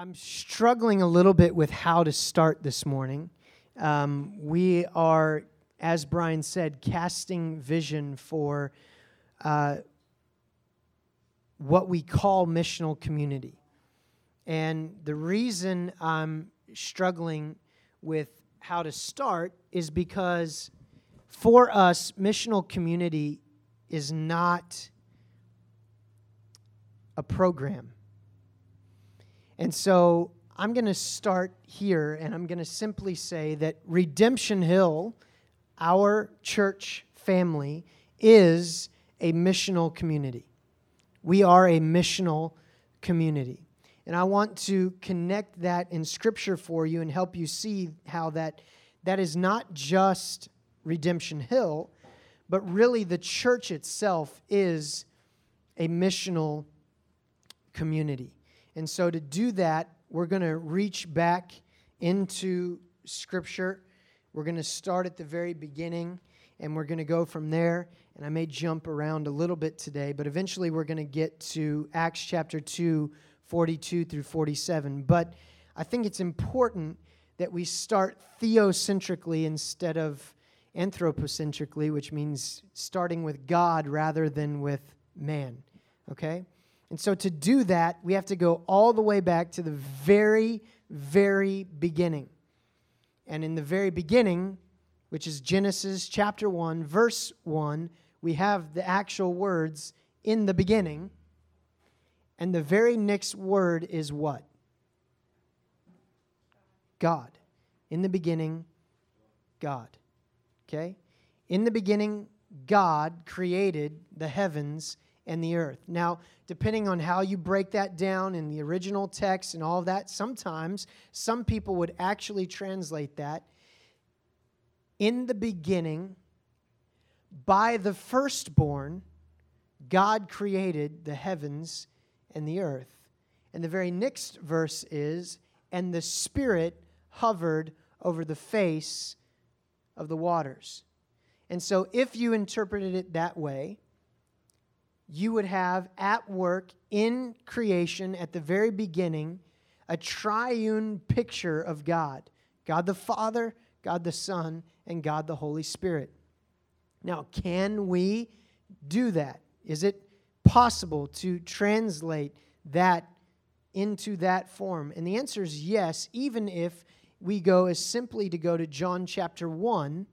I'm struggling a little bit with how to start this morning. Um, we are, as Brian said, casting vision for uh, what we call missional community. And the reason I'm struggling with how to start is because for us, missional community is not a program. And so I'm going to start here and I'm going to simply say that Redemption Hill, our church family, is a missional community. We are a missional community. And I want to connect that in scripture for you and help you see how that that is not just Redemption Hill, but really the church itself is a missional community. And so to do that, we're going to reach back into Scripture. We're going to start at the very beginning and we're going to go from there. And I may jump around a little bit today, but eventually we're going to get to Acts chapter 2, 42 through 47. But I think it's important that we start theocentrically instead of anthropocentrically, which means starting with God rather than with man. Okay? And so to do that, we have to go all the way back to the very, very beginning. And in the very beginning, which is Genesis chapter 1, verse 1, we have the actual words in the beginning. And the very next word is what? God. In the beginning, God. Okay? In the beginning, God created the heavens and the earth. Now, depending on how you break that down in the original text and all of that, sometimes some people would actually translate that in the beginning, by the firstborn, God created the heavens and the earth. And the very next verse is, and the Spirit hovered over the face of the waters. And so, if you interpreted it that way, you would have at work in creation at the very beginning a triune picture of God God the Father, God the Son, and God the Holy Spirit. Now, can we do that? Is it possible to translate that into that form? And the answer is yes, even if we go as simply to go to John chapter 1.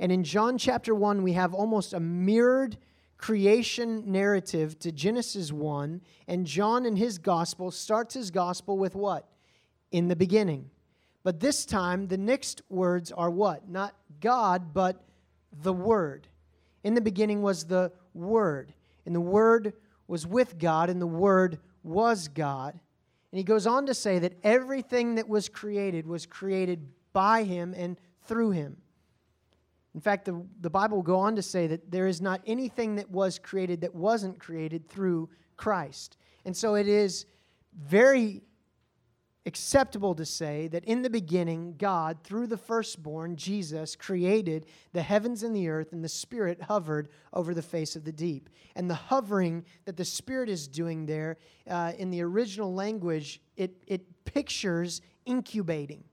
And in John chapter 1, we have almost a mirrored creation narrative to Genesis 1, and John in his gospel starts his gospel with what? In the beginning. But this time, the next words are what? Not God, but the Word. In the beginning was the Word, and the Word was with God, and the Word was God. And he goes on to say that everything that was created was created by him and through him. In fact, the, the Bible will go on to say that there is not anything that was created that wasn't created through Christ. And so it is very acceptable to say that in the beginning, God, through the firstborn, Jesus, created the heavens and the earth, and the Spirit hovered over the face of the deep. And the hovering that the Spirit is doing there, uh, in the original language, it, it pictures incubating.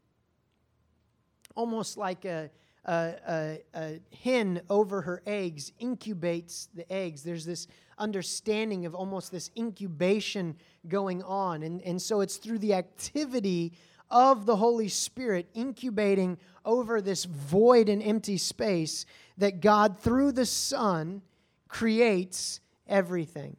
Almost like a, a, a, a, hen over her eggs incubates the eggs. There's this understanding of almost this incubation going on. And, and so it's through the activity of the Holy Spirit incubating over this void and empty space that God, through the Son, creates everything.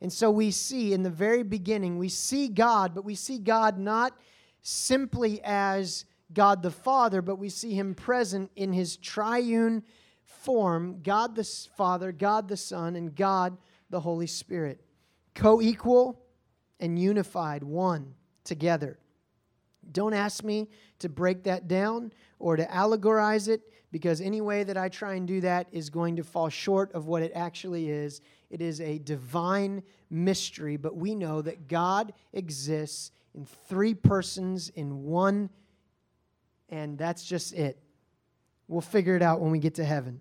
And so we see in the very beginning, we see God, but we see God not simply as God the Father, but we see him present in his triune form God the Father, God the Son, and God the Holy Spirit. Co equal and unified, one together. Don't ask me to break that down or to allegorize it because any way that I try and do that is going to fall short of what it actually is. It is a divine mystery, but we know that God exists in three persons in one and that's just it. We'll figure it out when we get to heaven.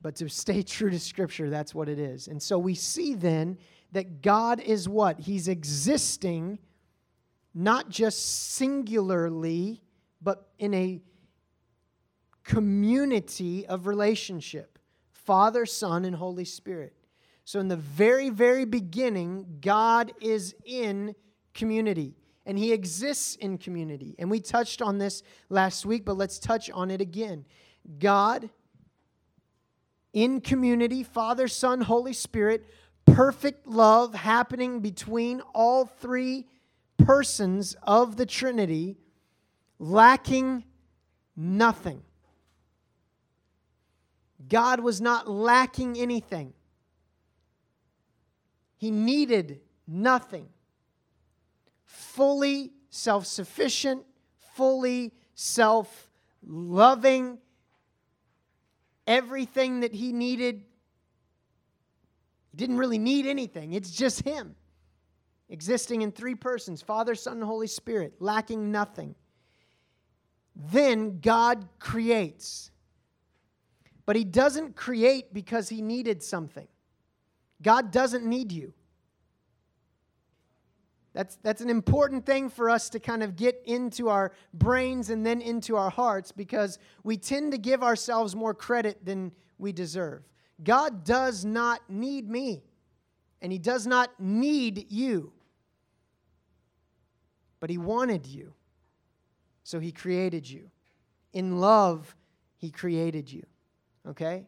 But to stay true to Scripture, that's what it is. And so we see then that God is what? He's existing not just singularly, but in a community of relationship Father, Son, and Holy Spirit. So, in the very, very beginning, God is in community and He exists in community. And we touched on this last week, but let's touch on it again. God in community, Father, Son, Holy Spirit, perfect love happening between all three persons of the Trinity, lacking nothing. God was not lacking anything. He needed nothing. Fully self sufficient, fully self loving, everything that he needed. He didn't really need anything, it's just him existing in three persons Father, Son, and Holy Spirit, lacking nothing. Then God creates. But he doesn't create because he needed something. God doesn't need you. That's, that's an important thing for us to kind of get into our brains and then into our hearts because we tend to give ourselves more credit than we deserve. God does not need me, and He does not need you. But He wanted you, so He created you. In love, He created you okay?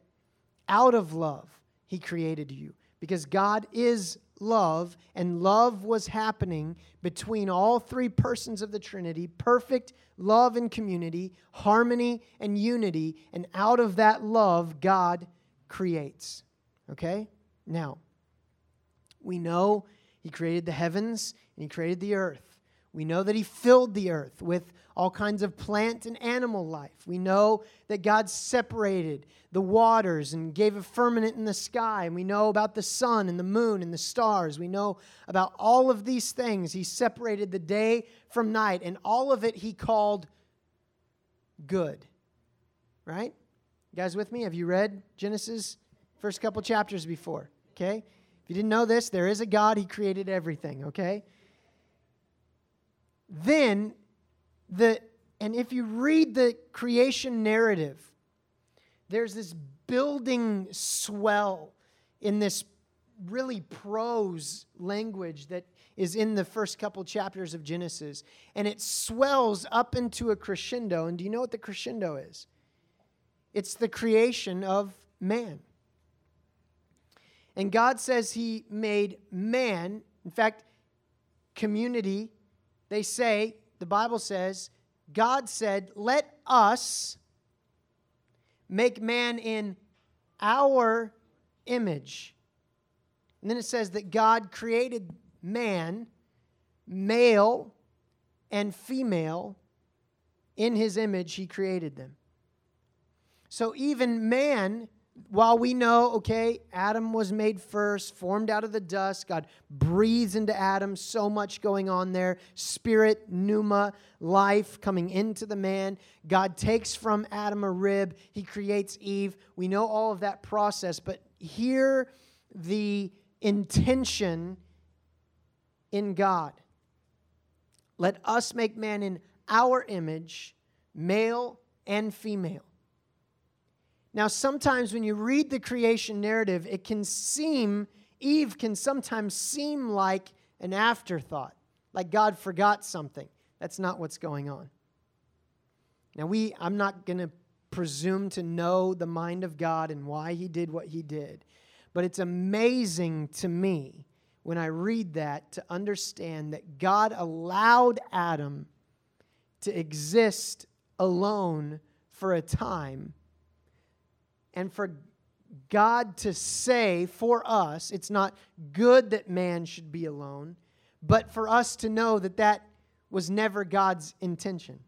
Out of love, He created you because God is love, and love was happening between all three persons of the Trinity perfect love and community, harmony and unity, and out of that love, God creates. Okay? Now, we know He created the heavens and He created the earth. We know that He filled the earth with all kinds of plant and animal life. We know that God separated the waters and gave a firmament in the sky. And we know about the sun and the moon and the stars. We know about all of these things. He separated the day from night, and all of it He called good. Right? You guys with me? Have you read Genesis first couple chapters before? Okay? If you didn't know this, there is a God, He created everything, okay? Then the and if you read the creation narrative there's this building swell in this really prose language that is in the first couple chapters of Genesis and it swells up into a crescendo. And do you know what the crescendo is? It's the creation of man. And God says he made man in fact community they say, the Bible says, God said, Let us make man in our image. And then it says that God created man, male and female, in his image, he created them. So even man while we know, okay, Adam was made first, formed out of the dust, God breathes into Adam, so much going on there. Spirit, pneuma, life coming into the man. God takes from Adam a rib, he creates Eve. We know all of that process, but hear the intention in God. Let us make man in our image, male and female. Now, sometimes when you read the creation narrative, it can seem, Eve can sometimes seem like an afterthought, like God forgot something. That's not what's going on. Now, we, I'm not going to presume to know the mind of God and why he did what he did, but it's amazing to me when I read that to understand that God allowed Adam to exist alone for a time and for God to say for us, it's not good that man should be alone, but for us to know that that was never God's intention.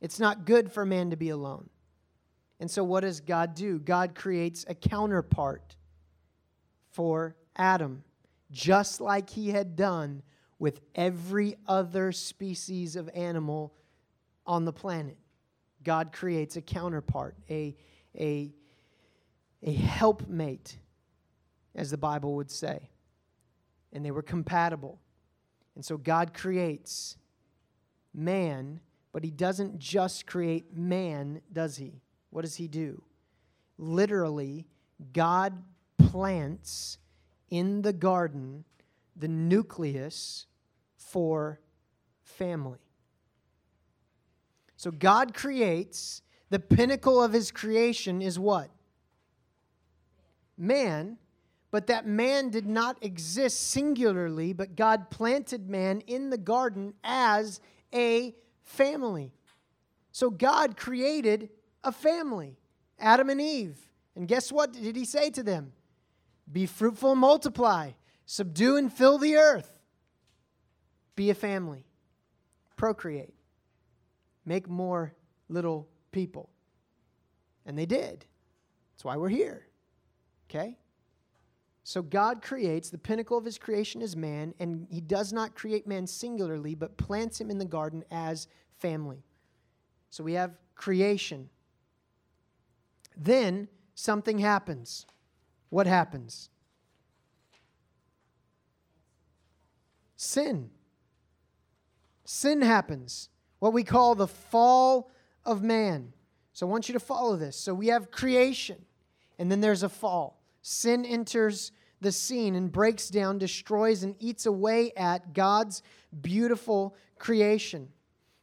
It's not good for man to be alone. And so, what does God do? God creates a counterpart for Adam, just like he had done with every other species of animal on the planet. God creates a counterpart, a a, a helpmate, as the Bible would say. And they were compatible. And so God creates man, but he doesn't just create man, does he? What does he do? Literally, God plants in the garden the nucleus for family. So God creates, the pinnacle of his creation is what? Man, but that man did not exist singularly, but God planted man in the garden as a family. So God created a family, Adam and Eve. And guess what did he say to them? Be fruitful and multiply, subdue and fill the earth, be a family, procreate, make more little people. And they did. That's why we're here. Okay? So God creates, the pinnacle of his creation is man, and he does not create man singularly, but plants him in the garden as family. So we have creation. Then something happens. What happens? Sin. Sin happens. What we call the fall of man. So I want you to follow this. So we have creation, and then there's a fall. Sin enters the scene and breaks down, destroys, and eats away at God's beautiful creation.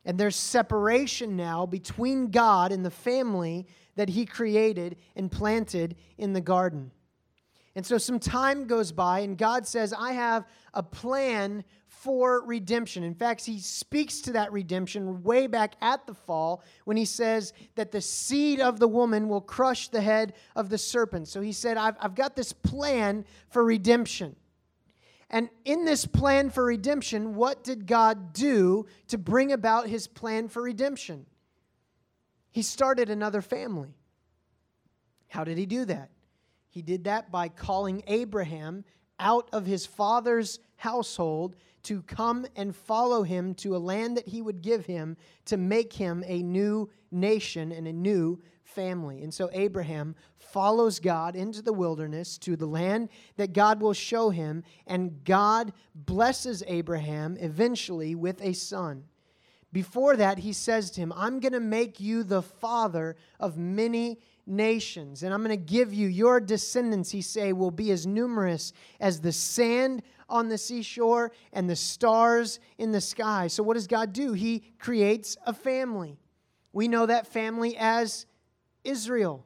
And there's separation now between God and the family that He created and planted in the garden. And so some time goes by, and God says, I have a plan for redemption. In fact, he speaks to that redemption way back at the fall when he says that the seed of the woman will crush the head of the serpent. So he said, I've, I've got this plan for redemption. And in this plan for redemption, what did God do to bring about his plan for redemption? He started another family. How did he do that? He did that by calling Abraham out of his father's household to come and follow him to a land that he would give him to make him a new nation and a new family. And so Abraham follows God into the wilderness to the land that God will show him, and God blesses Abraham eventually with a son. Before that, he says to him, I'm going to make you the father of many nations, and I'm going to give you your descendants, he say, will be as numerous as the sand on the seashore and the stars in the sky. So, what does God do? He creates a family. We know that family as Israel.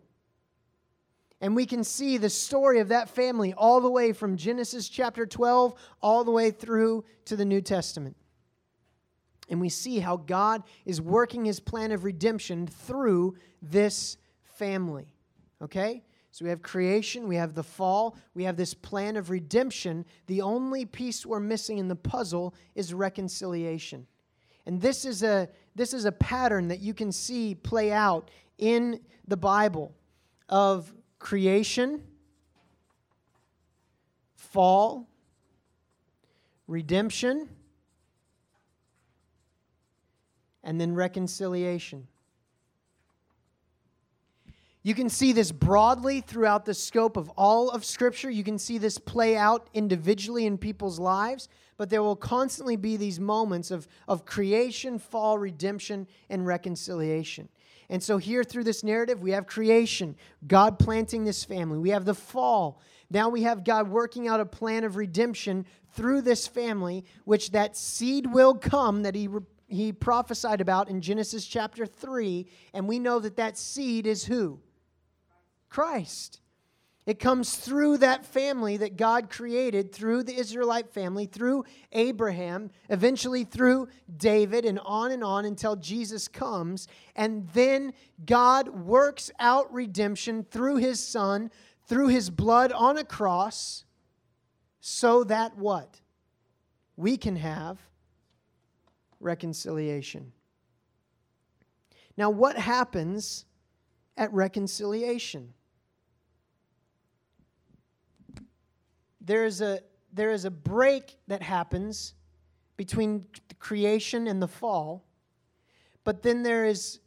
And we can see the story of that family all the way from Genesis chapter 12 all the way through to the New Testament. And we see how God is working his plan of redemption through this family. Okay? So we have creation, we have the fall, we have this plan of redemption. The only piece we're missing in the puzzle is reconciliation. And this is a this is a pattern that you can see play out in the Bible of creation, fall, redemption, and then reconciliation. You can see this broadly throughout the scope of all of Scripture. You can see this play out individually in people's lives, but there will constantly be these moments of, of creation, fall, redemption, and reconciliation. And so, here through this narrative, we have creation, God planting this family. We have the fall. Now we have God working out a plan of redemption through this family, which that seed will come that He, he prophesied about in Genesis chapter 3. And we know that that seed is who? Christ. It comes through that family that God created, through the Israelite family, through Abraham, eventually through David, and on and on until Jesus comes. And then God works out redemption through his Son, through his blood on a cross, so that what? We can have reconciliation. Now, what happens at reconciliation? There is a there is a break that happens between the creation and the fall, but then there is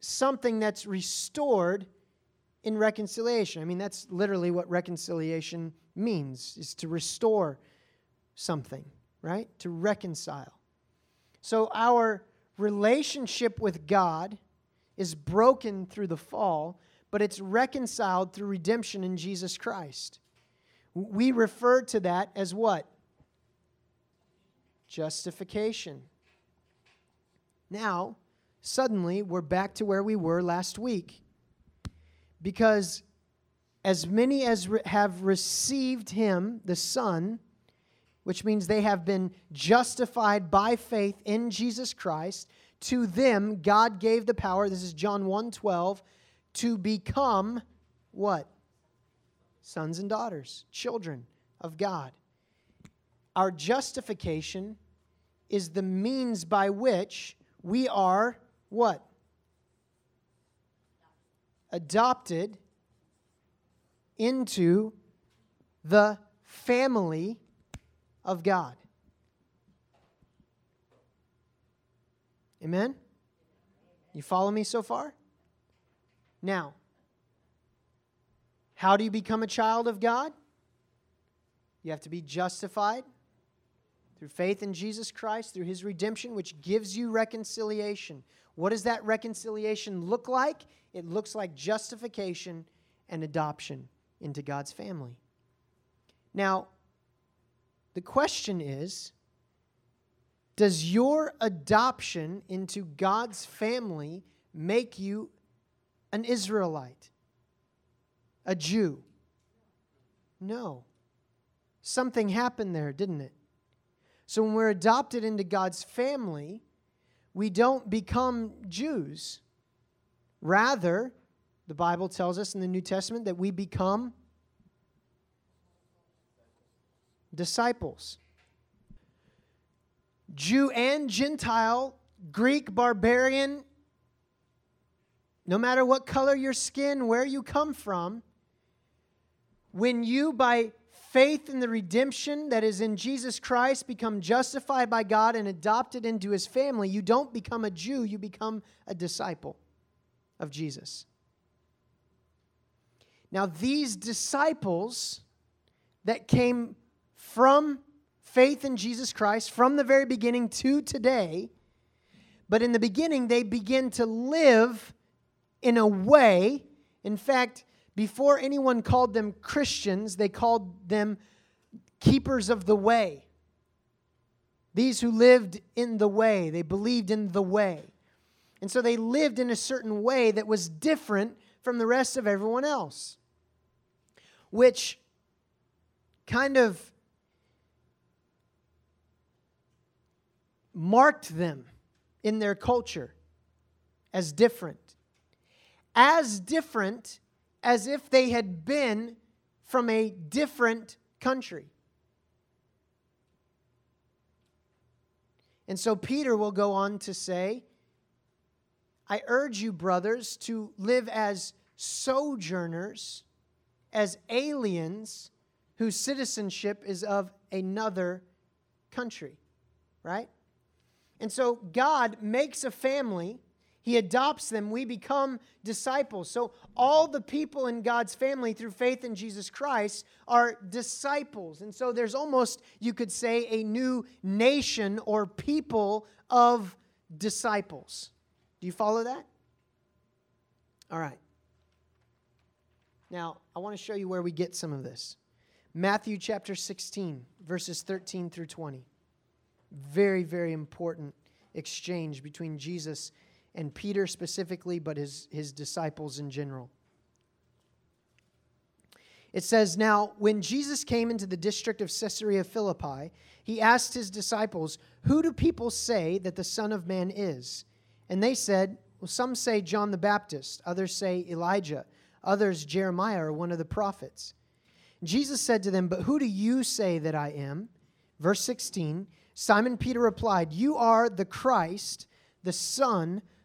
something that's restored in reconciliation. I mean, that's literally what reconciliation means, is to restore something, right? To reconcile. So our relationship with God is broken through the fall, but it's reconciled through redemption in Jesus Christ. We refer to that as what? Justification. Now, suddenly, we're back to where we were last week. Because as many as re- have received him, the Son, which means they have been justified by faith in Jesus Christ, to them God gave the power, this is John 1:12, to become what? Sons and daughters, children of God. Our justification is the means by which we are what? Adopted into the family of God. Amen? You follow me so far? Now, how do you become a child of God? You have to be justified through faith in Jesus Christ, through his redemption, which gives you reconciliation. What does that reconciliation look like? It looks like justification and adoption into God's family. Now, the question is Does your adoption into God's family make you an Israelite, a Jew? No. Something happened there, didn't it? So when we're adopted into God's family, we don't become Jews. Rather, the Bible tells us in the New Testament that we become disciples. Jew and Gentile, Greek, barbarian, no matter what color your skin, where you come from, when you, by faith in the redemption that is in Jesus Christ, become justified by God and adopted into his family, you don't become a Jew, you become a disciple of Jesus. Now, these disciples that came from faith in Jesus Christ from the very beginning to today, but in the beginning, they begin to live in a way. In fact, before anyone called them Christians, they called them keepers of the way. These who lived in the way, they believed in the way. And so they lived in a certain way that was different from the rest of everyone else which kind of marked them in their culture as different. As different as if they had been from a different country. And so Peter will go on to say, I urge you, brothers, to live as sojourners as aliens whose citizenship is of another country, right? And so God makes a family, He adopts them, we become disciples. So all the people in God's family through faith in Jesus Christ are disciples. And so there's almost, you could say, a new nation or people of disciples. Do you follow that? All right. Now, I want to show you where we get some of this. Matthew chapter 16, verses 13 through 20. Very, very important exchange between Jesus and Peter specifically, but his, his disciples in general. It says, Now, when Jesus came into the district of Caesarea Philippi, he asked his disciples, Who do people say that the Son of Man is? And they said, Well, some say John the Baptist, others say Elijah others Jeremiah or one of the prophets. Jesus said to them, But who do you say that I am? Verse 16 Simon Peter replied, You are the Christ, the Son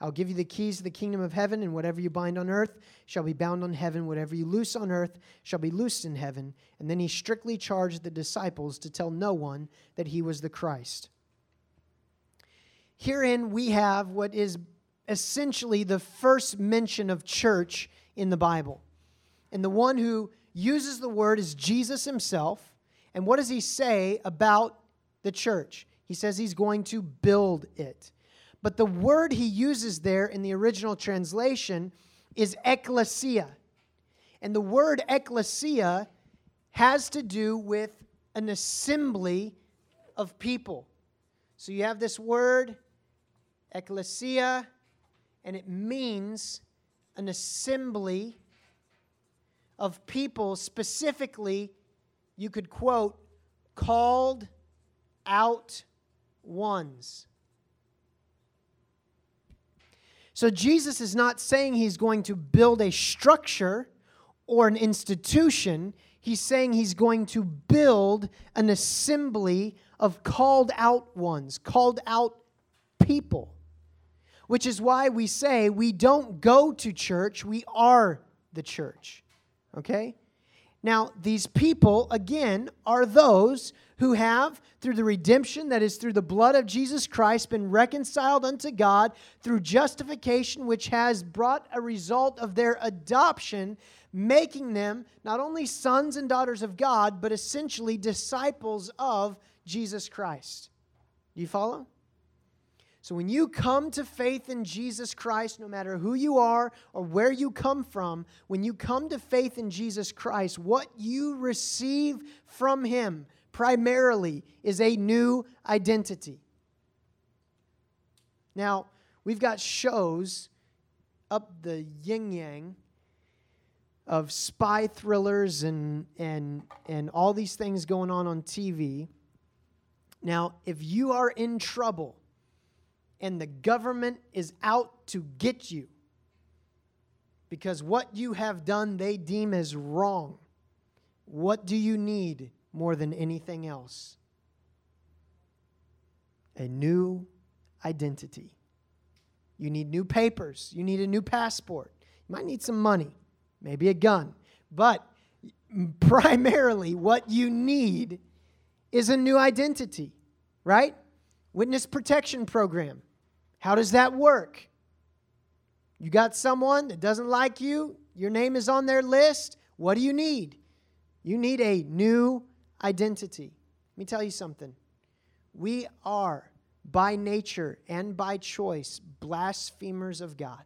I'll give you the keys to the kingdom of heaven, and whatever you bind on earth shall be bound on heaven. Whatever you loose on earth shall be loosed in heaven. And then he strictly charged the disciples to tell no one that he was the Christ. Herein we have what is essentially the first mention of church in the Bible. And the one who uses the word is Jesus himself. And what does he say about the church? He says he's going to build it. But the word he uses there in the original translation is ecclesia. And the word ecclesia has to do with an assembly of people. So you have this word, ecclesia, and it means an assembly of people, specifically, you could quote, called out ones. So Jesus is not saying he's going to build a structure or an institution. He's saying he's going to build an assembly of called out ones, called out people. Which is why we say we don't go to church, we are the church. Okay? Now, these people, again, are those who have, through the redemption that is through the blood of Jesus Christ, been reconciled unto God through justification, which has brought a result of their adoption, making them not only sons and daughters of God, but essentially disciples of Jesus Christ. Do you follow? So when you come to faith in Jesus Christ, no matter who you are or where you come from, when you come to faith in Jesus Christ, what you receive from Him primarily is a new identity. Now, we've got shows up the yin yang of spy thrillers and, and, and all these things going on on TV. Now, if you are in trouble, and the government is out to get you because what you have done they deem as wrong. What do you need more than anything else? A new identity. You need new papers. You need a new passport. You might need some money, maybe a gun. But primarily, what you need is a new identity, right? Witness protection program. How does that work? You got someone that doesn't like you, your name is on their list. What do you need? You need a new identity. Let me tell you something. We are, by nature and by choice, blasphemers of God.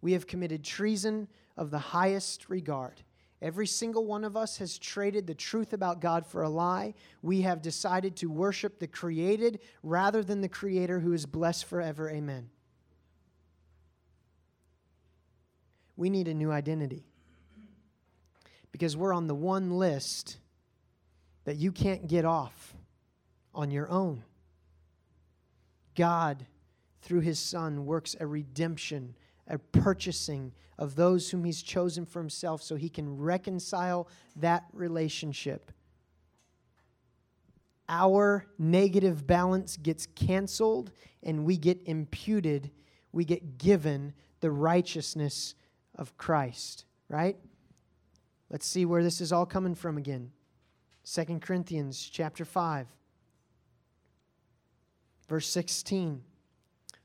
We have committed treason of the highest regard. Every single one of us has traded the truth about God for a lie. We have decided to worship the created rather than the creator who is blessed forever. Amen. We need a new identity because we're on the one list that you can't get off on your own. God, through his Son, works a redemption a purchasing of those whom he's chosen for himself so he can reconcile that relationship. Our negative balance gets canceled and we get imputed, we get given the righteousness of Christ, right? Let's see where this is all coming from again. 2 Corinthians chapter 5 verse 16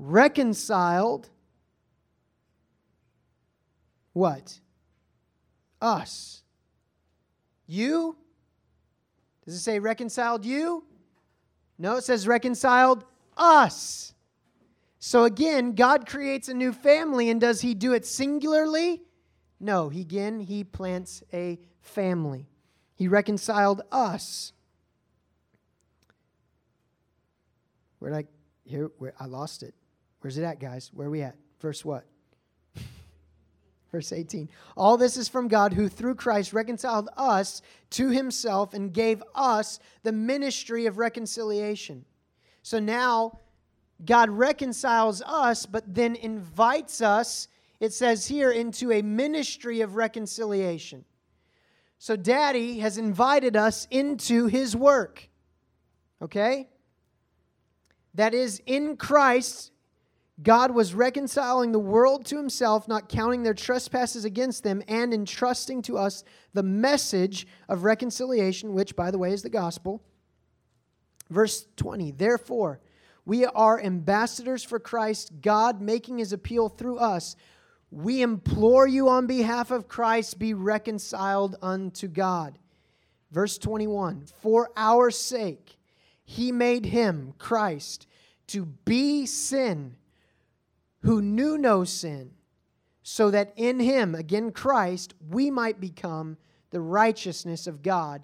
reconciled what? Us. You? Does it say reconciled you? No, it says reconciled us. So again, God creates a new family, and does He do it singularly? No, he, again, He plants a family. He reconciled us. Where did I here? Where I lost it. Where's it at, guys? Where are we at? Verse what? Verse 18. All this is from God who through Christ reconciled us to himself and gave us the ministry of reconciliation. So now God reconciles us, but then invites us, it says here, into a ministry of reconciliation. So daddy has invited us into his work. Okay? That is, in Christ, God was reconciling the world to himself, not counting their trespasses against them, and entrusting to us the message of reconciliation, which, by the way, is the gospel. Verse 20 Therefore, we are ambassadors for Christ, God making his appeal through us. We implore you on behalf of Christ, be reconciled unto God. Verse 21 For our sake, he made him, Christ, to be sin who knew no sin, so that in him, again Christ, we might become the righteousness of God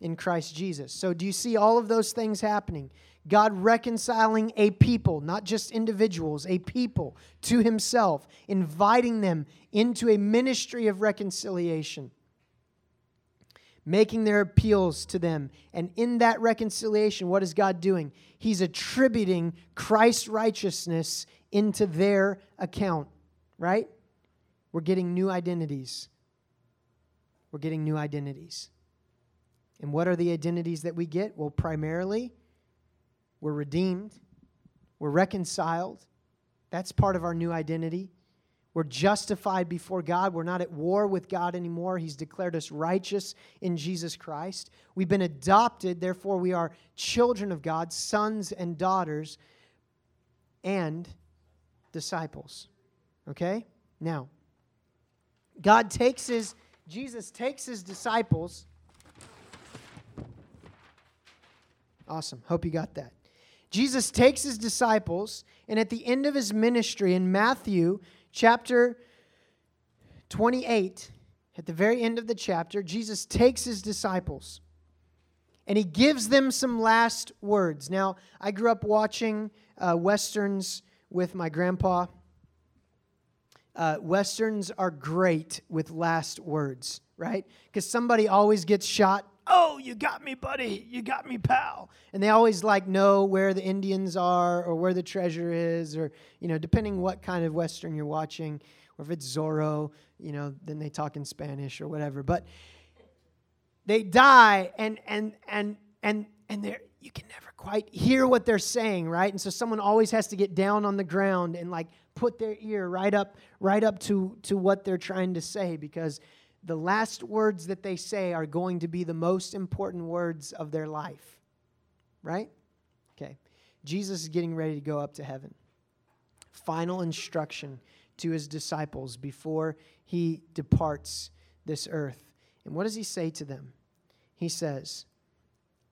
in Christ Jesus. So, do you see all of those things happening? God reconciling a people, not just individuals, a people to himself, inviting them into a ministry of reconciliation, making their appeals to them. And in that reconciliation, what is God doing? He's attributing Christ's righteousness into their account, right? We're getting new identities. We're getting new identities. And what are the identities that we get? Well, primarily, we're redeemed, we're reconciled. That's part of our new identity. We're justified before God. We're not at war with God anymore. He's declared us righteous in Jesus Christ. We've been adopted, therefore, we are children of God, sons and daughters. And disciples. Okay? Now, God takes his, Jesus takes his disciples. Awesome. Hope you got that. Jesus takes his disciples, and at the end of his ministry in Matthew chapter 28, at the very end of the chapter, Jesus takes his disciples and he gives them some last words. Now, I grew up watching uh, westerns with my grandpa. Uh, Westerns are great with last words, right? Because somebody always gets shot. Oh, you got me, buddy. You got me, pal. And they always like know where the Indians are or where the treasure is, or, you know, depending what kind of Western you're watching, or if it's Zorro, you know, then they talk in Spanish or whatever. But they die and and and and and you can never quite hear what they're saying, right? And so someone always has to get down on the ground and like put their ear right up right up to to what they're trying to say because the last words that they say are going to be the most important words of their life. Right? Okay. Jesus is getting ready to go up to heaven. Final instruction to his disciples before he departs this earth. And what does he say to them? He says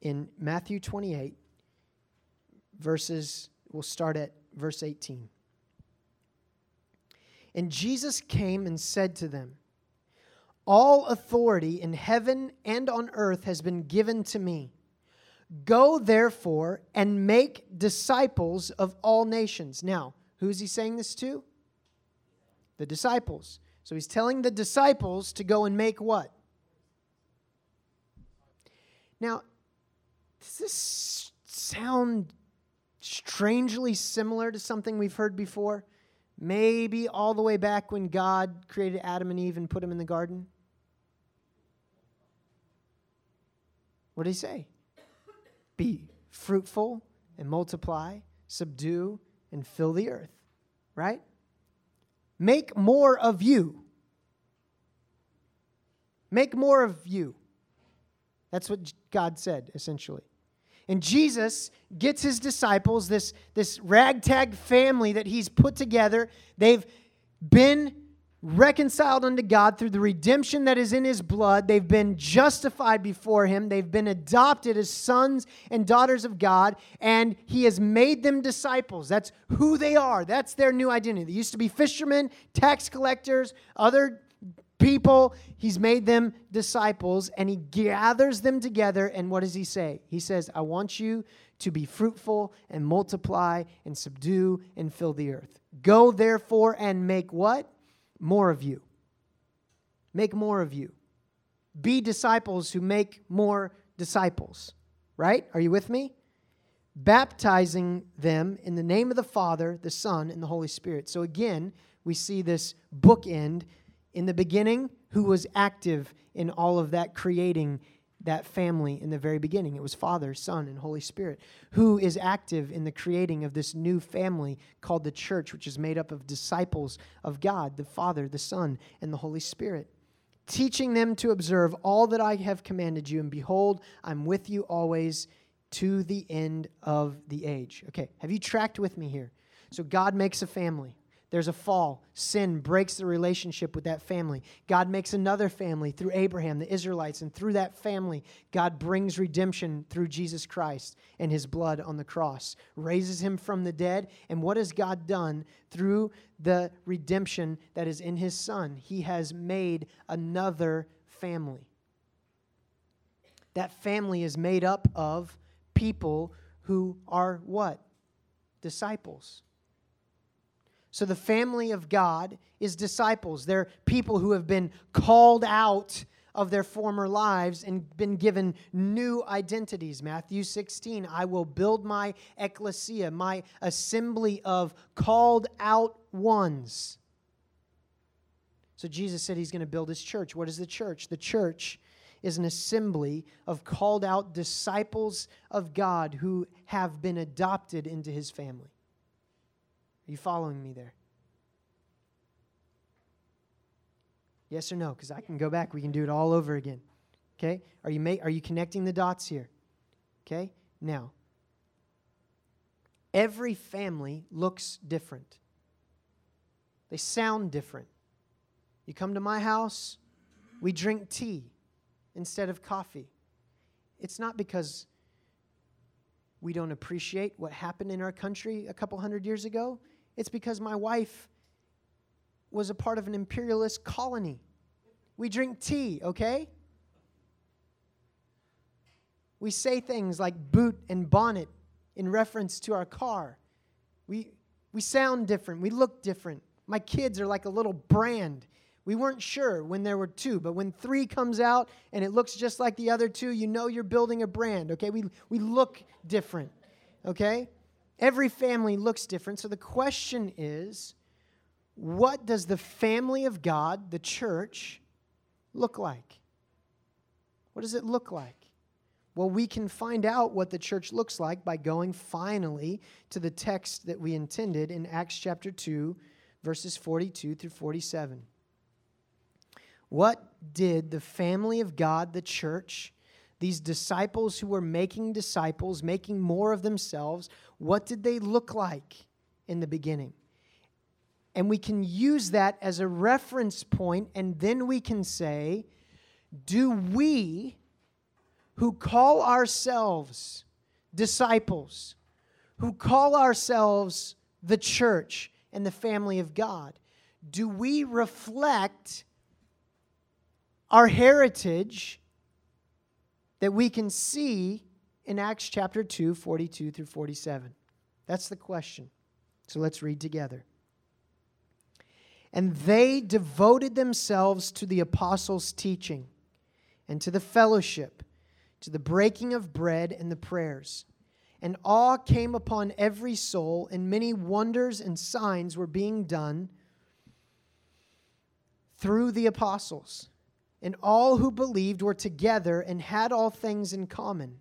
in Matthew 28, verses, we'll start at verse 18. And Jesus came and said to them, All authority in heaven and on earth has been given to me. Go therefore and make disciples of all nations. Now, who is he saying this to? The disciples. So he's telling the disciples to go and make what? Now, does this sound strangely similar to something we've heard before. Maybe all the way back when God created Adam and Eve and put them in the garden. What did he say? Be fruitful and multiply, subdue and fill the earth, right? Make more of you. Make more of you. That's what God said, essentially. And Jesus gets his disciples, this, this ragtag family that he's put together. They've been reconciled unto God through the redemption that is in his blood. They've been justified before him. They've been adopted as sons and daughters of God, and he has made them disciples. That's who they are. That's their new identity. They used to be fishermen, tax collectors, other people, he's made them disciples, and he gathers them together. And what does he say? He says, I want you to be fruitful and multiply and subdue and fill the earth. Go therefore and make what? More of you. make more of you. Be disciples who make more disciples. Right? Are you with me? Baptizing them in the name of the Father, the Son, and the Holy Spirit. So again, we see this bookend in the beginning, who was active in all of that creating that family in the very beginning. It was Father, Son, and Holy Spirit, who is active in the creating of this new family called the church, which is made up of disciples of God, the Father, the Son, and the Holy Spirit. Teaching them to observe all that I have commanded you, and behold, I'm with you always to the end of the age. Okay, have you tracked with me here? So God makes a family. There's a fall. Sin breaks the relationship with that family. God makes another family through Abraham, the Israelites, and through that family, God brings redemption through Jesus Christ and his blood on the cross, raises him from the dead. And what has God done through the redemption that is in his Son? He has made another family. That family is made up of people who are what? Disciples. So the family of God is disciples. They're people who have been called out of their former lives and been given new identities. Matthew 16, I will build my ecclesia, my assembly of called out ones. So Jesus said he's going to build his church. What is the church? The church is an assembly of called out disciples of God who have been adopted into his family. Are you following me there? Yes or no? Because I can go back. We can do it all over again. Okay? Are you, ma- are you connecting the dots here? Okay? Now, every family looks different, they sound different. You come to my house, we drink tea instead of coffee. It's not because we don't appreciate what happened in our country a couple hundred years ago. It's because my wife was a part of an imperialist colony. We drink tea, okay? We say things like boot and bonnet in reference to our car. We, we sound different. We look different. My kids are like a little brand. We weren't sure when there were two, but when three comes out and it looks just like the other two, you know you're building a brand, okay? We, we look different, okay? Every family looks different. So the question is what does the family of God, the church, look like? What does it look like? Well, we can find out what the church looks like by going finally to the text that we intended in Acts chapter 2, verses 42 through 47. What did the family of God, the church, these disciples who were making disciples, making more of themselves, what did they look like in the beginning? And we can use that as a reference point, and then we can say, do we who call ourselves disciples, who call ourselves the church and the family of God, do we reflect our heritage that we can see in Acts chapter 2, 42 through 47? That's the question. So let's read together. And they devoted themselves to the apostles' teaching and to the fellowship, to the breaking of bread and the prayers. And awe came upon every soul, and many wonders and signs were being done through the apostles. And all who believed were together and had all things in common.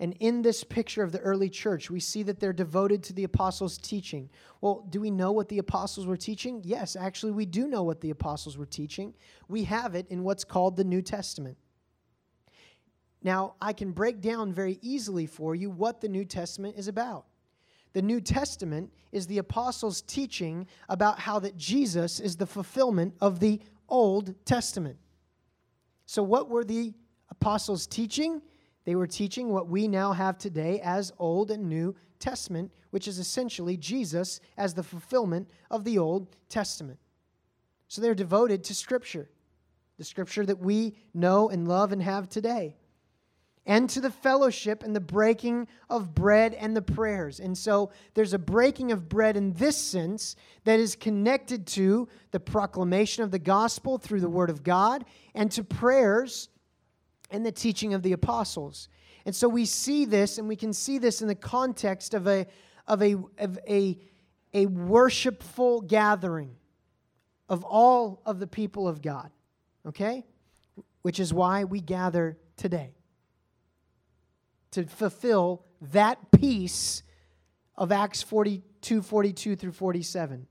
And in this picture of the early church, we see that they're devoted to the apostles' teaching. Well, do we know what the apostles were teaching? Yes, actually, we do know what the apostles were teaching. We have it in what's called the New Testament. Now, I can break down very easily for you what the New Testament is about. The New Testament is the apostles' teaching about how that Jesus is the fulfillment of the Old Testament. So, what were the apostles teaching? They were teaching what we now have today as Old and New Testament, which is essentially Jesus as the fulfillment of the Old Testament. So they're devoted to Scripture, the Scripture that we know and love and have today, and to the fellowship and the breaking of bread and the prayers. And so there's a breaking of bread in this sense that is connected to the proclamation of the gospel through the Word of God and to prayers and the teaching of the apostles. And so we see this, and we can see this in the context of a, of a, of a, a worshipful gathering of all of the people of God, okay? Which is why we gather today to fulfill that piece of Acts 42 42 through 47.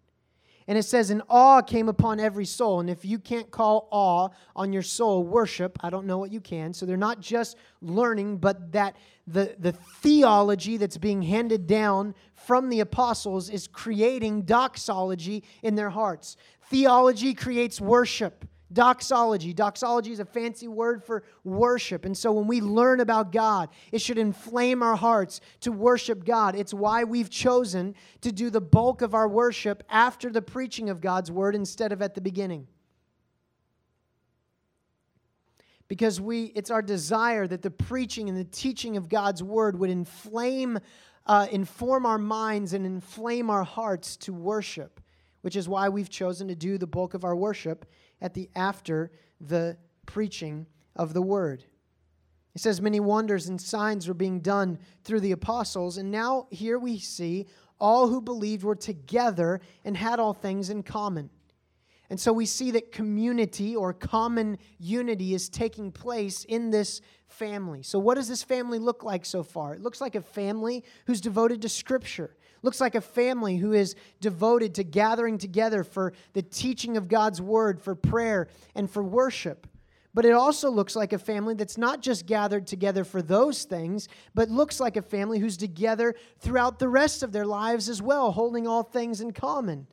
And it says, "An awe came upon every soul. And if you can't call awe on your soul worship, I don't know what you can. So they're not just learning, but that the, the theology that's being handed down from the apostles is creating doxology in their hearts. Theology creates worship. Doxology. Doxology is a fancy word for worship. And so when we learn about God, it should inflame our hearts to worship God. It's why we've chosen to do the bulk of our worship after the preaching of God's word instead of at the beginning. Because we it's our desire that the preaching and the teaching of God's word would inflame uh, inform our minds and inflame our hearts to worship, which is why we've chosen to do the bulk of our worship at the after the preaching of the word. It says many wonders and signs were being done through the apostles, and now here we see all who believed were together and had all things in common. And so we see that community or common unity is taking place in this family. So, what does this family look like so far? It looks like a family who's devoted to Scripture looks like a family who is devoted to gathering together for the teaching of God's word, for prayer, and for worship. But it also looks like a family that's not just gathered together for those things, but looks like a family who's together throughout the rest of their lives as well, holding all things in common.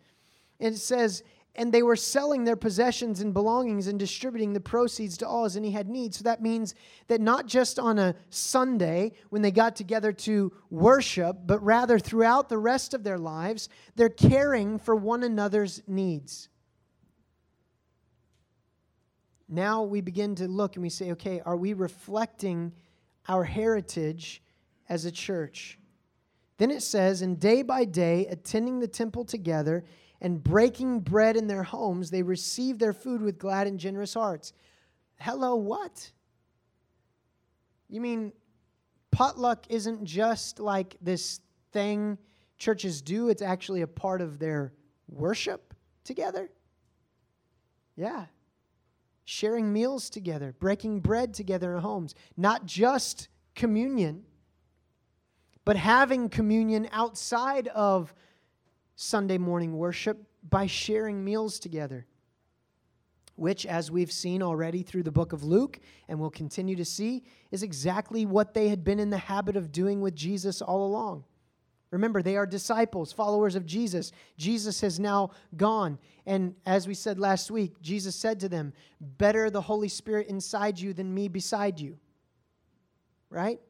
And it says, and they were selling their possessions and belongings and distributing the proceeds to all as any had need. So that means that not just on a Sunday when they got together to worship, but rather throughout the rest of their lives, they're caring for one another's needs. Now we begin to look and we say, okay, are we reflecting our heritage as a church? Then it says, and day by day, attending the temple together and breaking bread in their homes, they received their food with glad and generous hearts. Hello, what? You mean potluck isn't just like this thing churches do, it's actually a part of their worship together? Yeah. Sharing meals together, breaking bread together in homes, not just communion, but having communion outside of Sunday morning worship by sharing meals together, which, as we've seen already through the book of Luke and will continue to see, is exactly what they had been in the habit of doing with Jesus all along. Remember, they are disciples, followers of Jesus. Jesus has now gone. And as we said last week, Jesus said to them, Better the Holy Spirit inside you than me beside you. Right?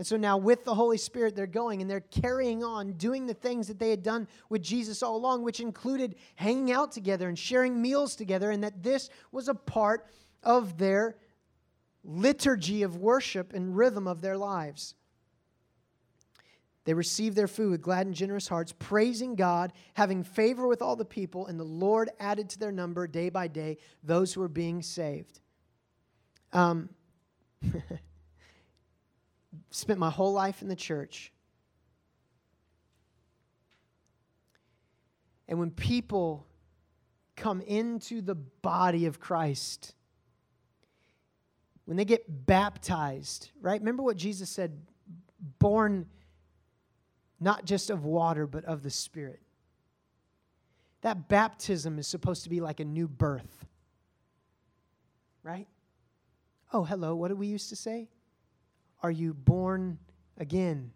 And so now, with the Holy Spirit, they're going and they're carrying on doing the things that they had done with Jesus all along, which included hanging out together and sharing meals together, and that this was a part of their liturgy of worship and rhythm of their lives. They received their food with glad and generous hearts, praising God, having favor with all the people, and the Lord added to their number day by day those who were being saved. Um, spent my whole life in the church. And when people come into the body of Christ, when they get baptized, right? Remember what Jesus said born not just of water, but of the Spirit. That baptism is supposed to be like a new birth, right? Oh, hello, what did we used to say? Are you born again?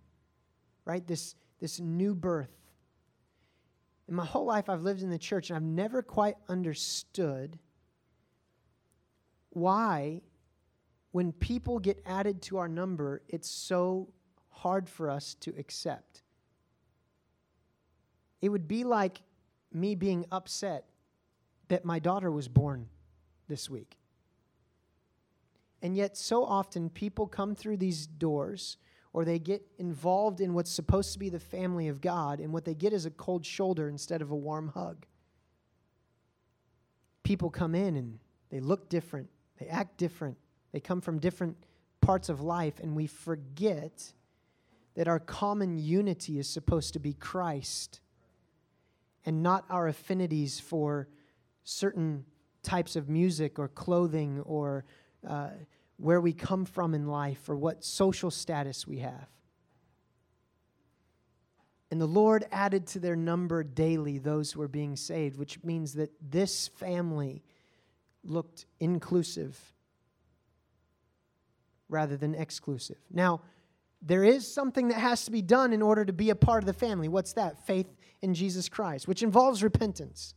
Right? This, this new birth. In my whole life, I've lived in the church and I've never quite understood why when people get added to our number, it's so hard for us to accept. It would be like me being upset that my daughter was born this week. And yet, so often, people come through these doors or they get involved in what's supposed to be the family of God, and what they get is a cold shoulder instead of a warm hug. People come in and they look different, they act different, they come from different parts of life, and we forget that our common unity is supposed to be Christ and not our affinities for certain types of music or clothing or uh, where we come from in life or what social status we have. And the Lord added to their number daily those who were being saved, which means that this family looked inclusive rather than exclusive. Now, there is something that has to be done in order to be a part of the family. What's that? Faith in Jesus Christ, which involves repentance.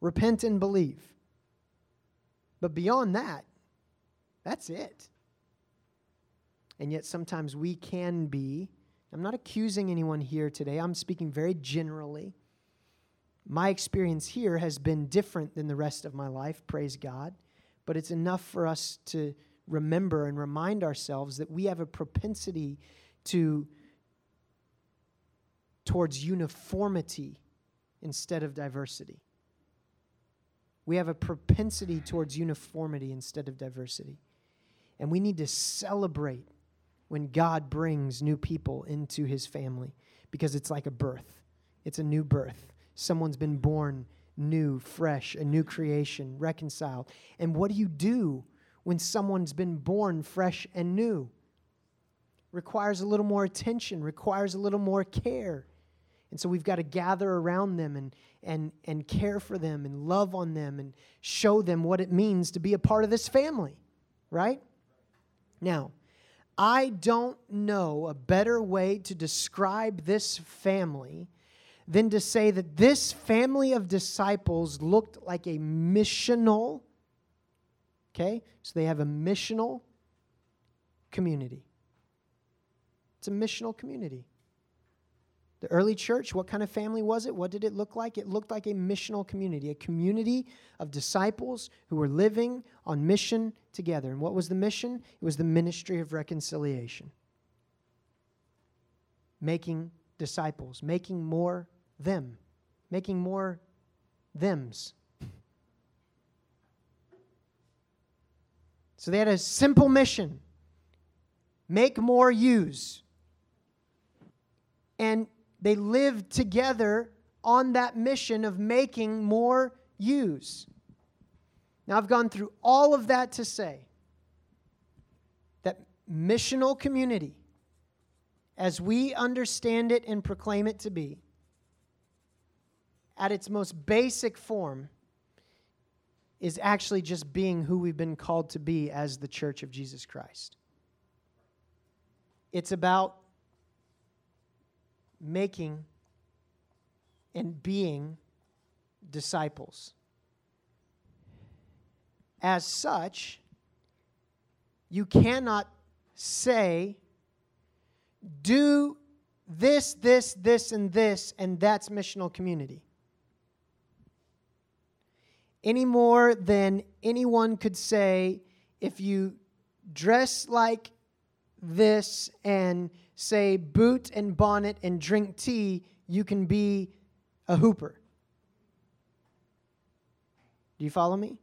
Repent and believe. But beyond that, that's it. And yet, sometimes we can be. I'm not accusing anyone here today, I'm speaking very generally. My experience here has been different than the rest of my life, praise God. But it's enough for us to remember and remind ourselves that we have a propensity to towards uniformity instead of diversity. We have a propensity towards uniformity instead of diversity. And we need to celebrate when God brings new people into his family because it's like a birth. It's a new birth. Someone's been born new, fresh, a new creation, reconciled. And what do you do when someone's been born fresh and new? Requires a little more attention, requires a little more care. And so we've got to gather around them and, and, and care for them and love on them and show them what it means to be a part of this family, right? Now, I don't know a better way to describe this family than to say that this family of disciples looked like a missional, okay? So they have a missional community. It's a missional community. The early church, what kind of family was it? What did it look like? It looked like a missional community, a community of disciples who were living on mission together. And what was the mission? It was the ministry of reconciliation. Making disciples, making more them, making more thems. So they had a simple mission make more yous. And they lived together on that mission of making more yous. Now, I've gone through all of that to say that missional community, as we understand it and proclaim it to be, at its most basic form, is actually just being who we've been called to be as the church of Jesus Christ. It's about making and being disciples. As such, you cannot say, do this, this, this, and this, and that's missional community. Any more than anyone could say, if you dress like this and say boot and bonnet and drink tea, you can be a hooper. Do you follow me?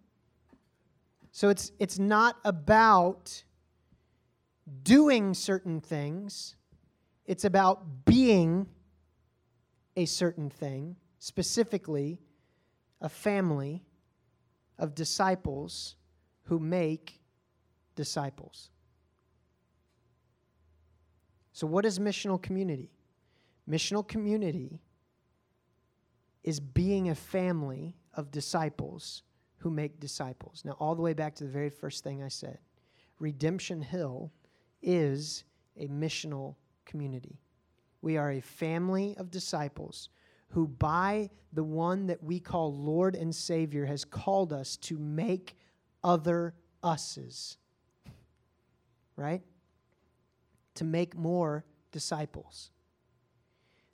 So it's it's not about doing certain things. It's about being a certain thing, specifically a family of disciples who make disciples. So, what is missional community? Missional community is being a family of disciples who make disciples. Now, all the way back to the very first thing I said Redemption Hill is a missional community. We are a family of disciples who, by the one that we call Lord and Savior, has called us to make other us's, right? To make more disciples.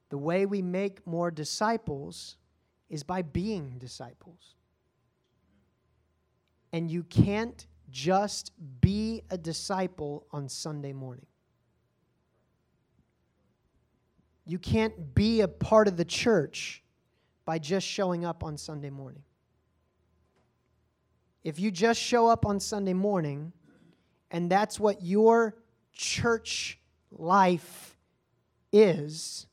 The way we make more disciples is by being disciples. And you can't just be a disciple on Sunday morning. You can't be a part of the church by just showing up on Sunday morning. If you just show up on Sunday morning and that's what your church life is,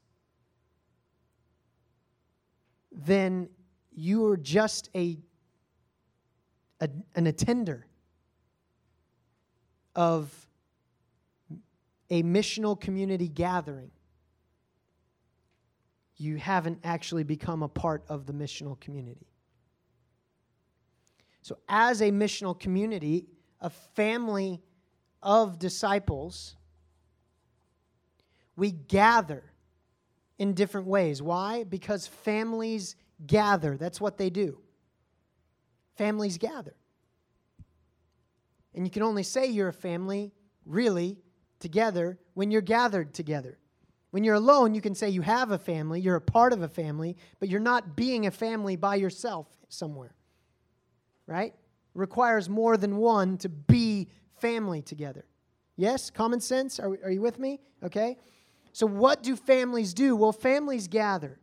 then you are just a, a, an attender of a missional community gathering. You haven't actually become a part of the missional community. So, as a missional community, a family of disciples, we gather in different ways. Why? Because families gather. That's what they do. Families gather. And you can only say you're a family, really, together when you're gathered together. When you're alone, you can say you have a family, you're a part of a family, but you're not being a family by yourself somewhere. Right? Requires more than one to be family together. Yes? Common sense? Are, are you with me? Okay. So, what do families do? Well, families gather.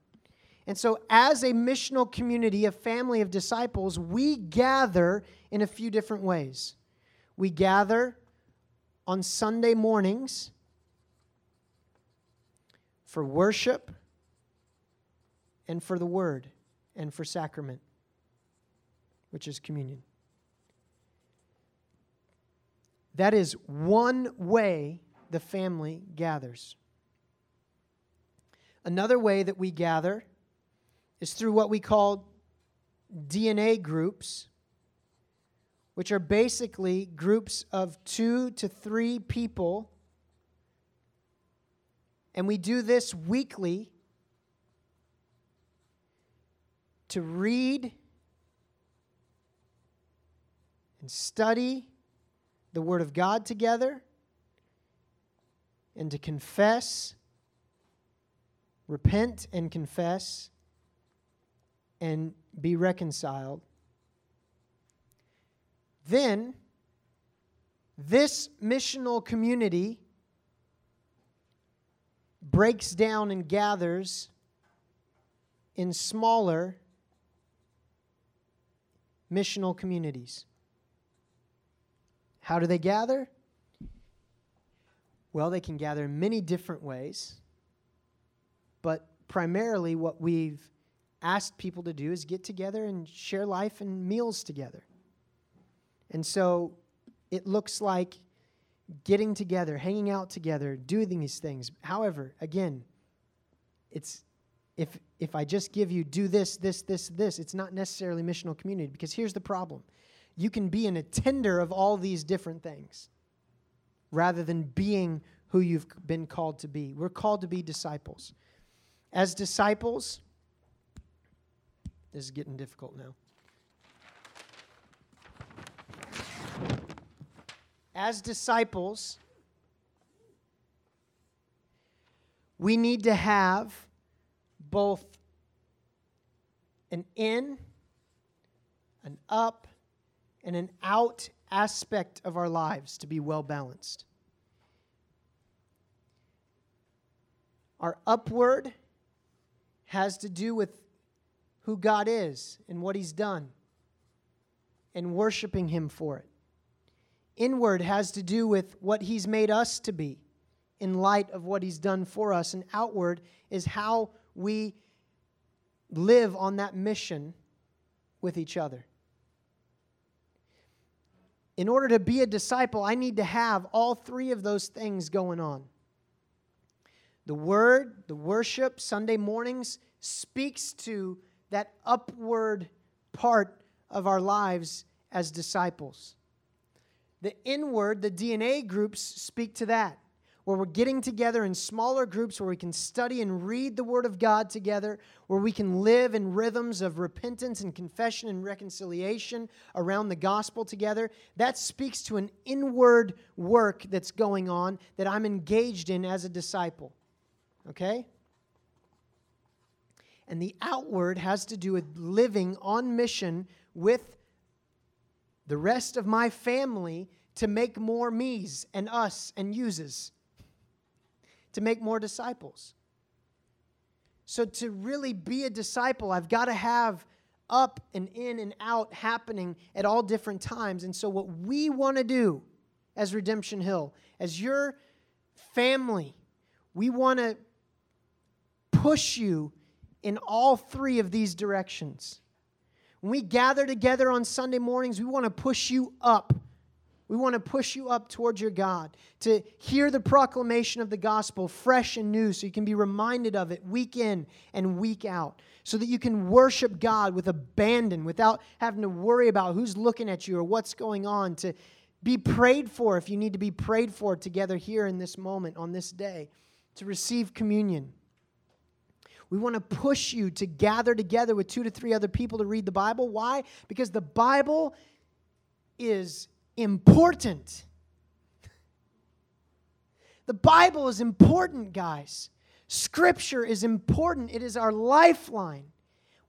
And so, as a missional community, a family of disciples, we gather in a few different ways. We gather on Sunday mornings for worship and for the word and for sacrament, which is communion. That is one way the family gathers. Another way that we gather is through what we call DNA groups, which are basically groups of two to three people. And we do this weekly to read and study the Word of God together and to confess repent and confess and be reconciled. Then, this missional community breaks down and gathers in smaller missional communities. How do they gather? Well, they can gather in many different ways. But primarily, what we've asked people to do is get together and share life and meals together. And so it looks like getting together, hanging out together, doing these things. However, again, it's if if I just give you do this, this, this, this, it's not necessarily missional community because here's the problem. You can be an attender of all these different things rather than being who you've been called to be. We're called to be disciples. As disciples, this is getting difficult now. As disciples, we need to have both an in, an up, and an out aspect of our lives to be well balanced. Our upward has to do with who God is and what He's done and worshiping Him for it. Inward has to do with what He's made us to be in light of what He's done for us. And outward is how we live on that mission with each other. In order to be a disciple, I need to have all three of those things going on. The word, the worship, Sunday mornings speaks to that upward part of our lives as disciples. The inward, the DNA groups speak to that. Where we're getting together in smaller groups where we can study and read the Word of God together, where we can live in rhythms of repentance and confession and reconciliation around the gospel together. That speaks to an inward work that's going on that I'm engaged in as a disciple. Okay? And the outward has to do with living on mission with the rest of my family to make more me's and us and uses to make more disciples. So, to really be a disciple, I've got to have up and in and out happening at all different times. And so, what we want to do as Redemption Hill, as your family, we want to push you in all three of these directions. When we gather together on Sunday mornings, we want to push you up we want to push you up towards your God, to hear the proclamation of the gospel fresh and new, so you can be reminded of it week in and week out, so that you can worship God with abandon without having to worry about who's looking at you or what's going on, to be prayed for if you need to be prayed for together here in this moment, on this day, to receive communion. We want to push you to gather together with two to three other people to read the Bible. Why? Because the Bible is important. The Bible is important, guys. Scripture is important, it is our lifeline.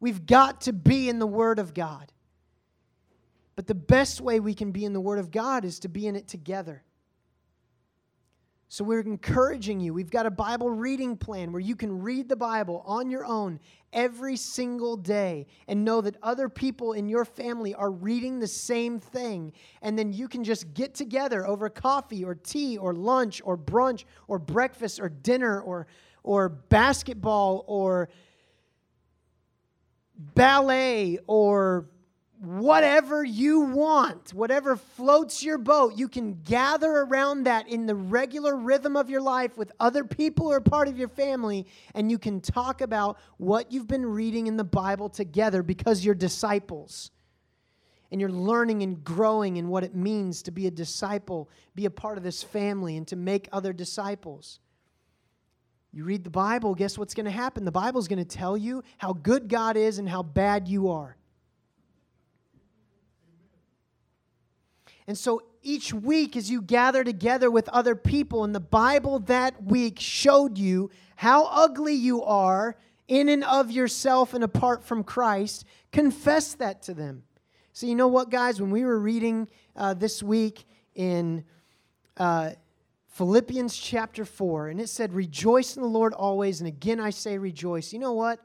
We've got to be in the Word of God. But the best way we can be in the Word of God is to be in it together. So we're encouraging you. We've got a Bible reading plan where you can read the Bible on your own every single day and know that other people in your family are reading the same thing. And then you can just get together over coffee or tea or lunch or brunch or breakfast or dinner or, or basketball or ballet or whatever you want, whatever floats your boat, you can gather around that in the regular rhythm of your life with other people are part of your family, and you can talk about what you've been reading in the Bible together because you're disciples. And you're learning and growing in what it means to be a disciple, be a part of this family, and to make other disciples. You read the Bible, guess what's going to happen? The Bible's going to tell you how good God is and how bad you are. And so each week, as you gather together with other people, and the Bible that week showed you how ugly you are in and of yourself and apart from Christ, confess that to them. So, you know what, guys? When we were reading uh, this week in uh, Philippians chapter 4, and it said, Rejoice in the Lord always, and again I say rejoice. You know what?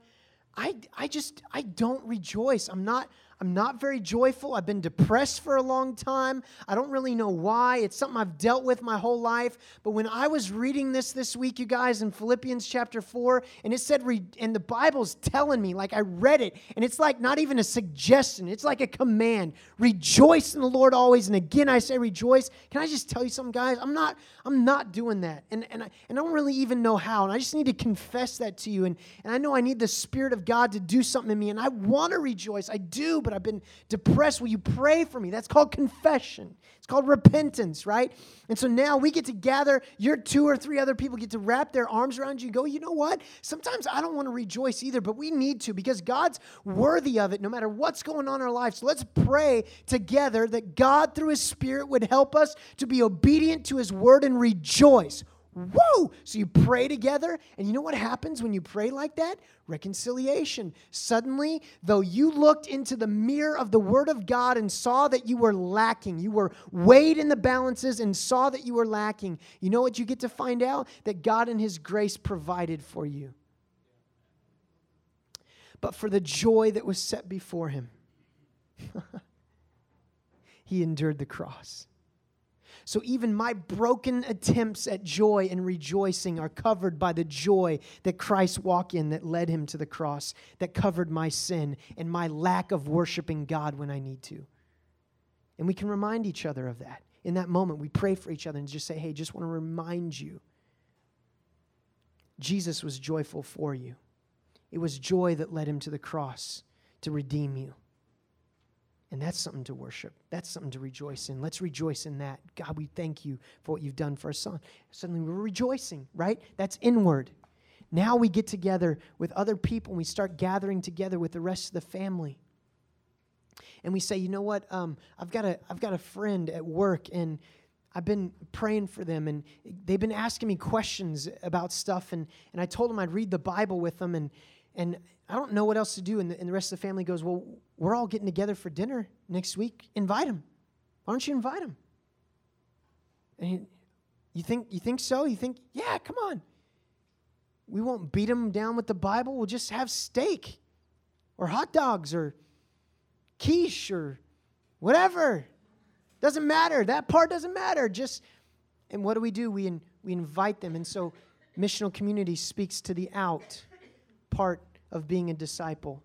I, I just, I don't rejoice. I'm not, I'm not very joyful. I've been depressed for a long time. I don't really know why. It's something I've dealt with my whole life. But when I was reading this this week, you guys, in Philippians chapter 4, and it said, and the Bible's telling me, like I read it, and it's like not even a suggestion, it's like a command. Rejoice in the Lord always. And again, I say rejoice. Can I just tell you something, guys? I'm not, I'm not doing that. And, and, I, and I don't really even know how. And I just need to confess that to you. And, and I know I need the Spirit of God to do something in me. And I want to rejoice. I do, but I've been depressed. Will you pray for me? That's called confession. It's called repentance, right? And so now we get to gather, your two or three other people get to wrap their arms around you go, you know what? Sometimes I don't want to rejoice either, but we need to because God's worthy of it no matter what's going on in our lives. So let's pray together that God, through His Spirit, would help us to be obedient to His word and rejoice. Whoa! So you pray together, and you know what happens when you pray like that? Reconciliation. Suddenly, though you looked into the mirror of the Word of God and saw that you were lacking, you were weighed in the balances and saw that you were lacking, you know what you get to find out? That God in His grace provided for you. But for the joy that was set before Him, He endured the cross so even my broken attempts at joy and rejoicing are covered by the joy that Christ walked in that led him to the cross, that covered my sin and my lack of worshiping God when I need to. And we can remind each other of that. In that moment, we pray for each other and just say, hey, just want to remind you Jesus was joyful for you. It was joy that led him to the cross to redeem you. And that's something to worship. That's something to rejoice in. Let's rejoice in that. God, we thank you for what you've done for our son. Suddenly we're rejoicing, right? That's inward. Now we get together with other people and we start gathering together with the rest of the family. And we say, you know what? Um, I've, got a, I've got a friend at work and I've been praying for them and they've been asking me questions about stuff. And, and I told them I'd read the Bible with them. And, and I don't know what else to do. And the, and the rest of the family goes, Well, we're all getting together for dinner next week. Invite them. Why don't you invite them? And he, you think, you think so? You think, yeah, come on. We won't beat them down with the Bible. We'll just have steak or hot dogs or quiche or whatever. Doesn't matter. That part doesn't matter. Just, and what do we do? We, in, we invite them. And so missional community speaks to the out part of being a disciple.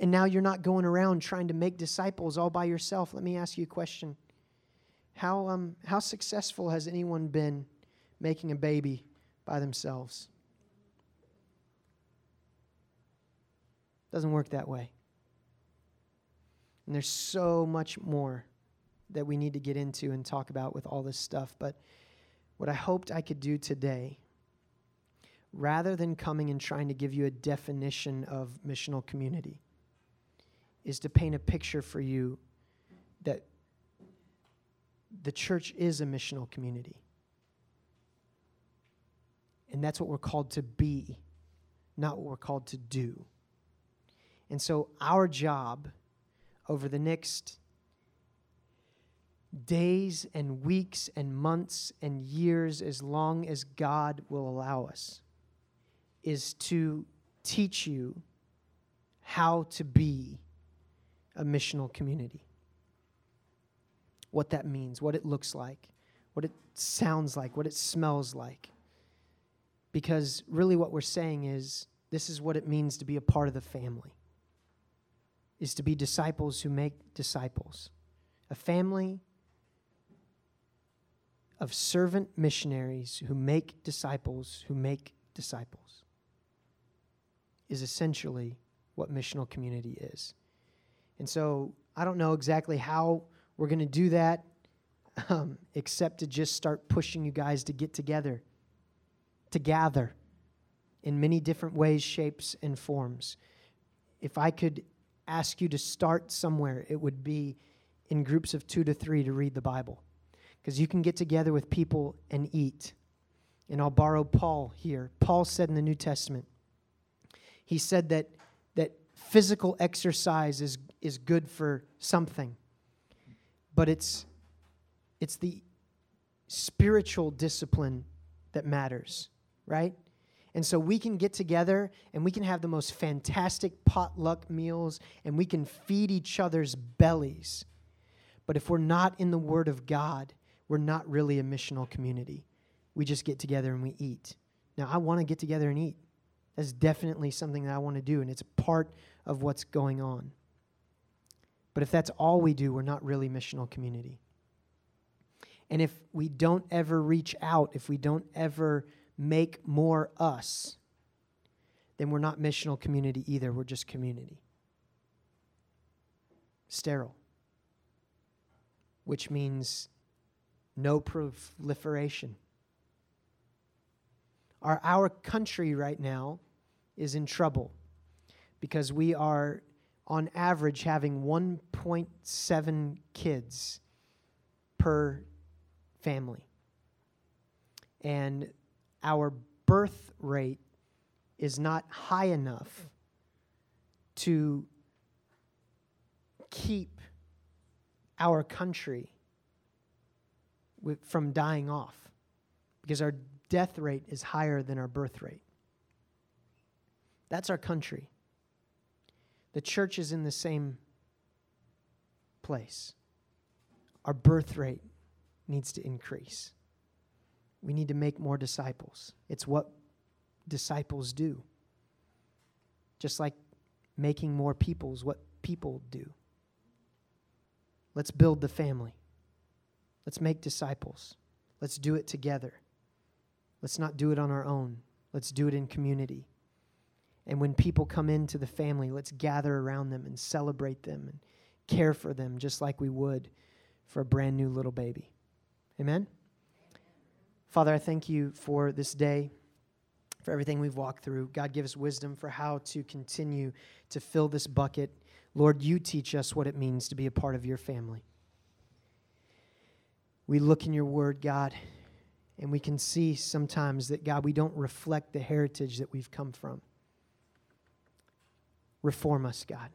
And now you're not going around trying to make disciples all by yourself. Let me ask you a question. How, um, how successful has anyone been making a baby by themselves? Doesn't work that way. And there's so much more that we need to get into and talk about with all this stuff. But what I hoped I could do today, rather than coming and trying to give you a definition of missional community, is to paint a picture for you that the church is a missional community. And that's what we're called to be, not what we're called to do. And so, our job over the next days and weeks and months and years, as long as God will allow us, is to teach you how to be a missional community. What that means, what it looks like, what it sounds like, what it smells like. Because really, what we're saying is this is what it means to be a part of the family is to be disciples who make disciples. A family of servant missionaries who make disciples who make disciples is essentially what missional community is. And so I don't know exactly how we're going to do that, um, except to just start pushing you guys to get together, to gather in many different ways, shapes, and forms. If I could ask you to start somewhere, it would be in groups of two to three to read the Bible. Because you can get together with people and eat. And I'll borrow Paul here. Paul said in the New Testament, he said that, that physical exercise is, is good for something, but it's, it's the spiritual discipline that matters, right? And so we can get together and we can have the most fantastic potluck meals and we can feed each other's bellies. But if we're not in the Word of God, we're not really a missional community. We just get together and we eat. Now, I want to get together and eat. That's definitely something that I want to do, and it's part of what's going on. But if that's all we do, we're not really missional community. And if we don't ever reach out, if we don't ever make more us, then we're not missional community either. We're just community. Sterile, which means no proliferation. Our, our country right now is in trouble because we are, on average, having 1.7 kids per family. And our birth rate is not high enough to keep our country from dying off because our death rate is higher than our birth rate. That's our country. The church is in the same place. Our birth rate needs to increase. We need to make more disciples. It's what disciples do. Just like making more people is what people do. Let's build the family. Let's make disciples. Let's do it together. Let's not do it on our own. Let's do it in community. And when people come into the family, let's gather around them and celebrate them and care for them just like we would for a brand new little baby. Amen? Father, I thank you for this day, for everything we've walked through. God, give us wisdom for how to continue to fill this bucket. Lord, you teach us what it means to be a part of your family. We look in your word, God, and we can see sometimes that, God, we don't reflect the heritage that we've come from. Reform us, God.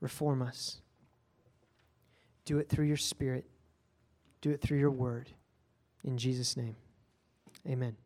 Reform us. Do it through your Spirit, do it through your word. In Jesus' name, amen.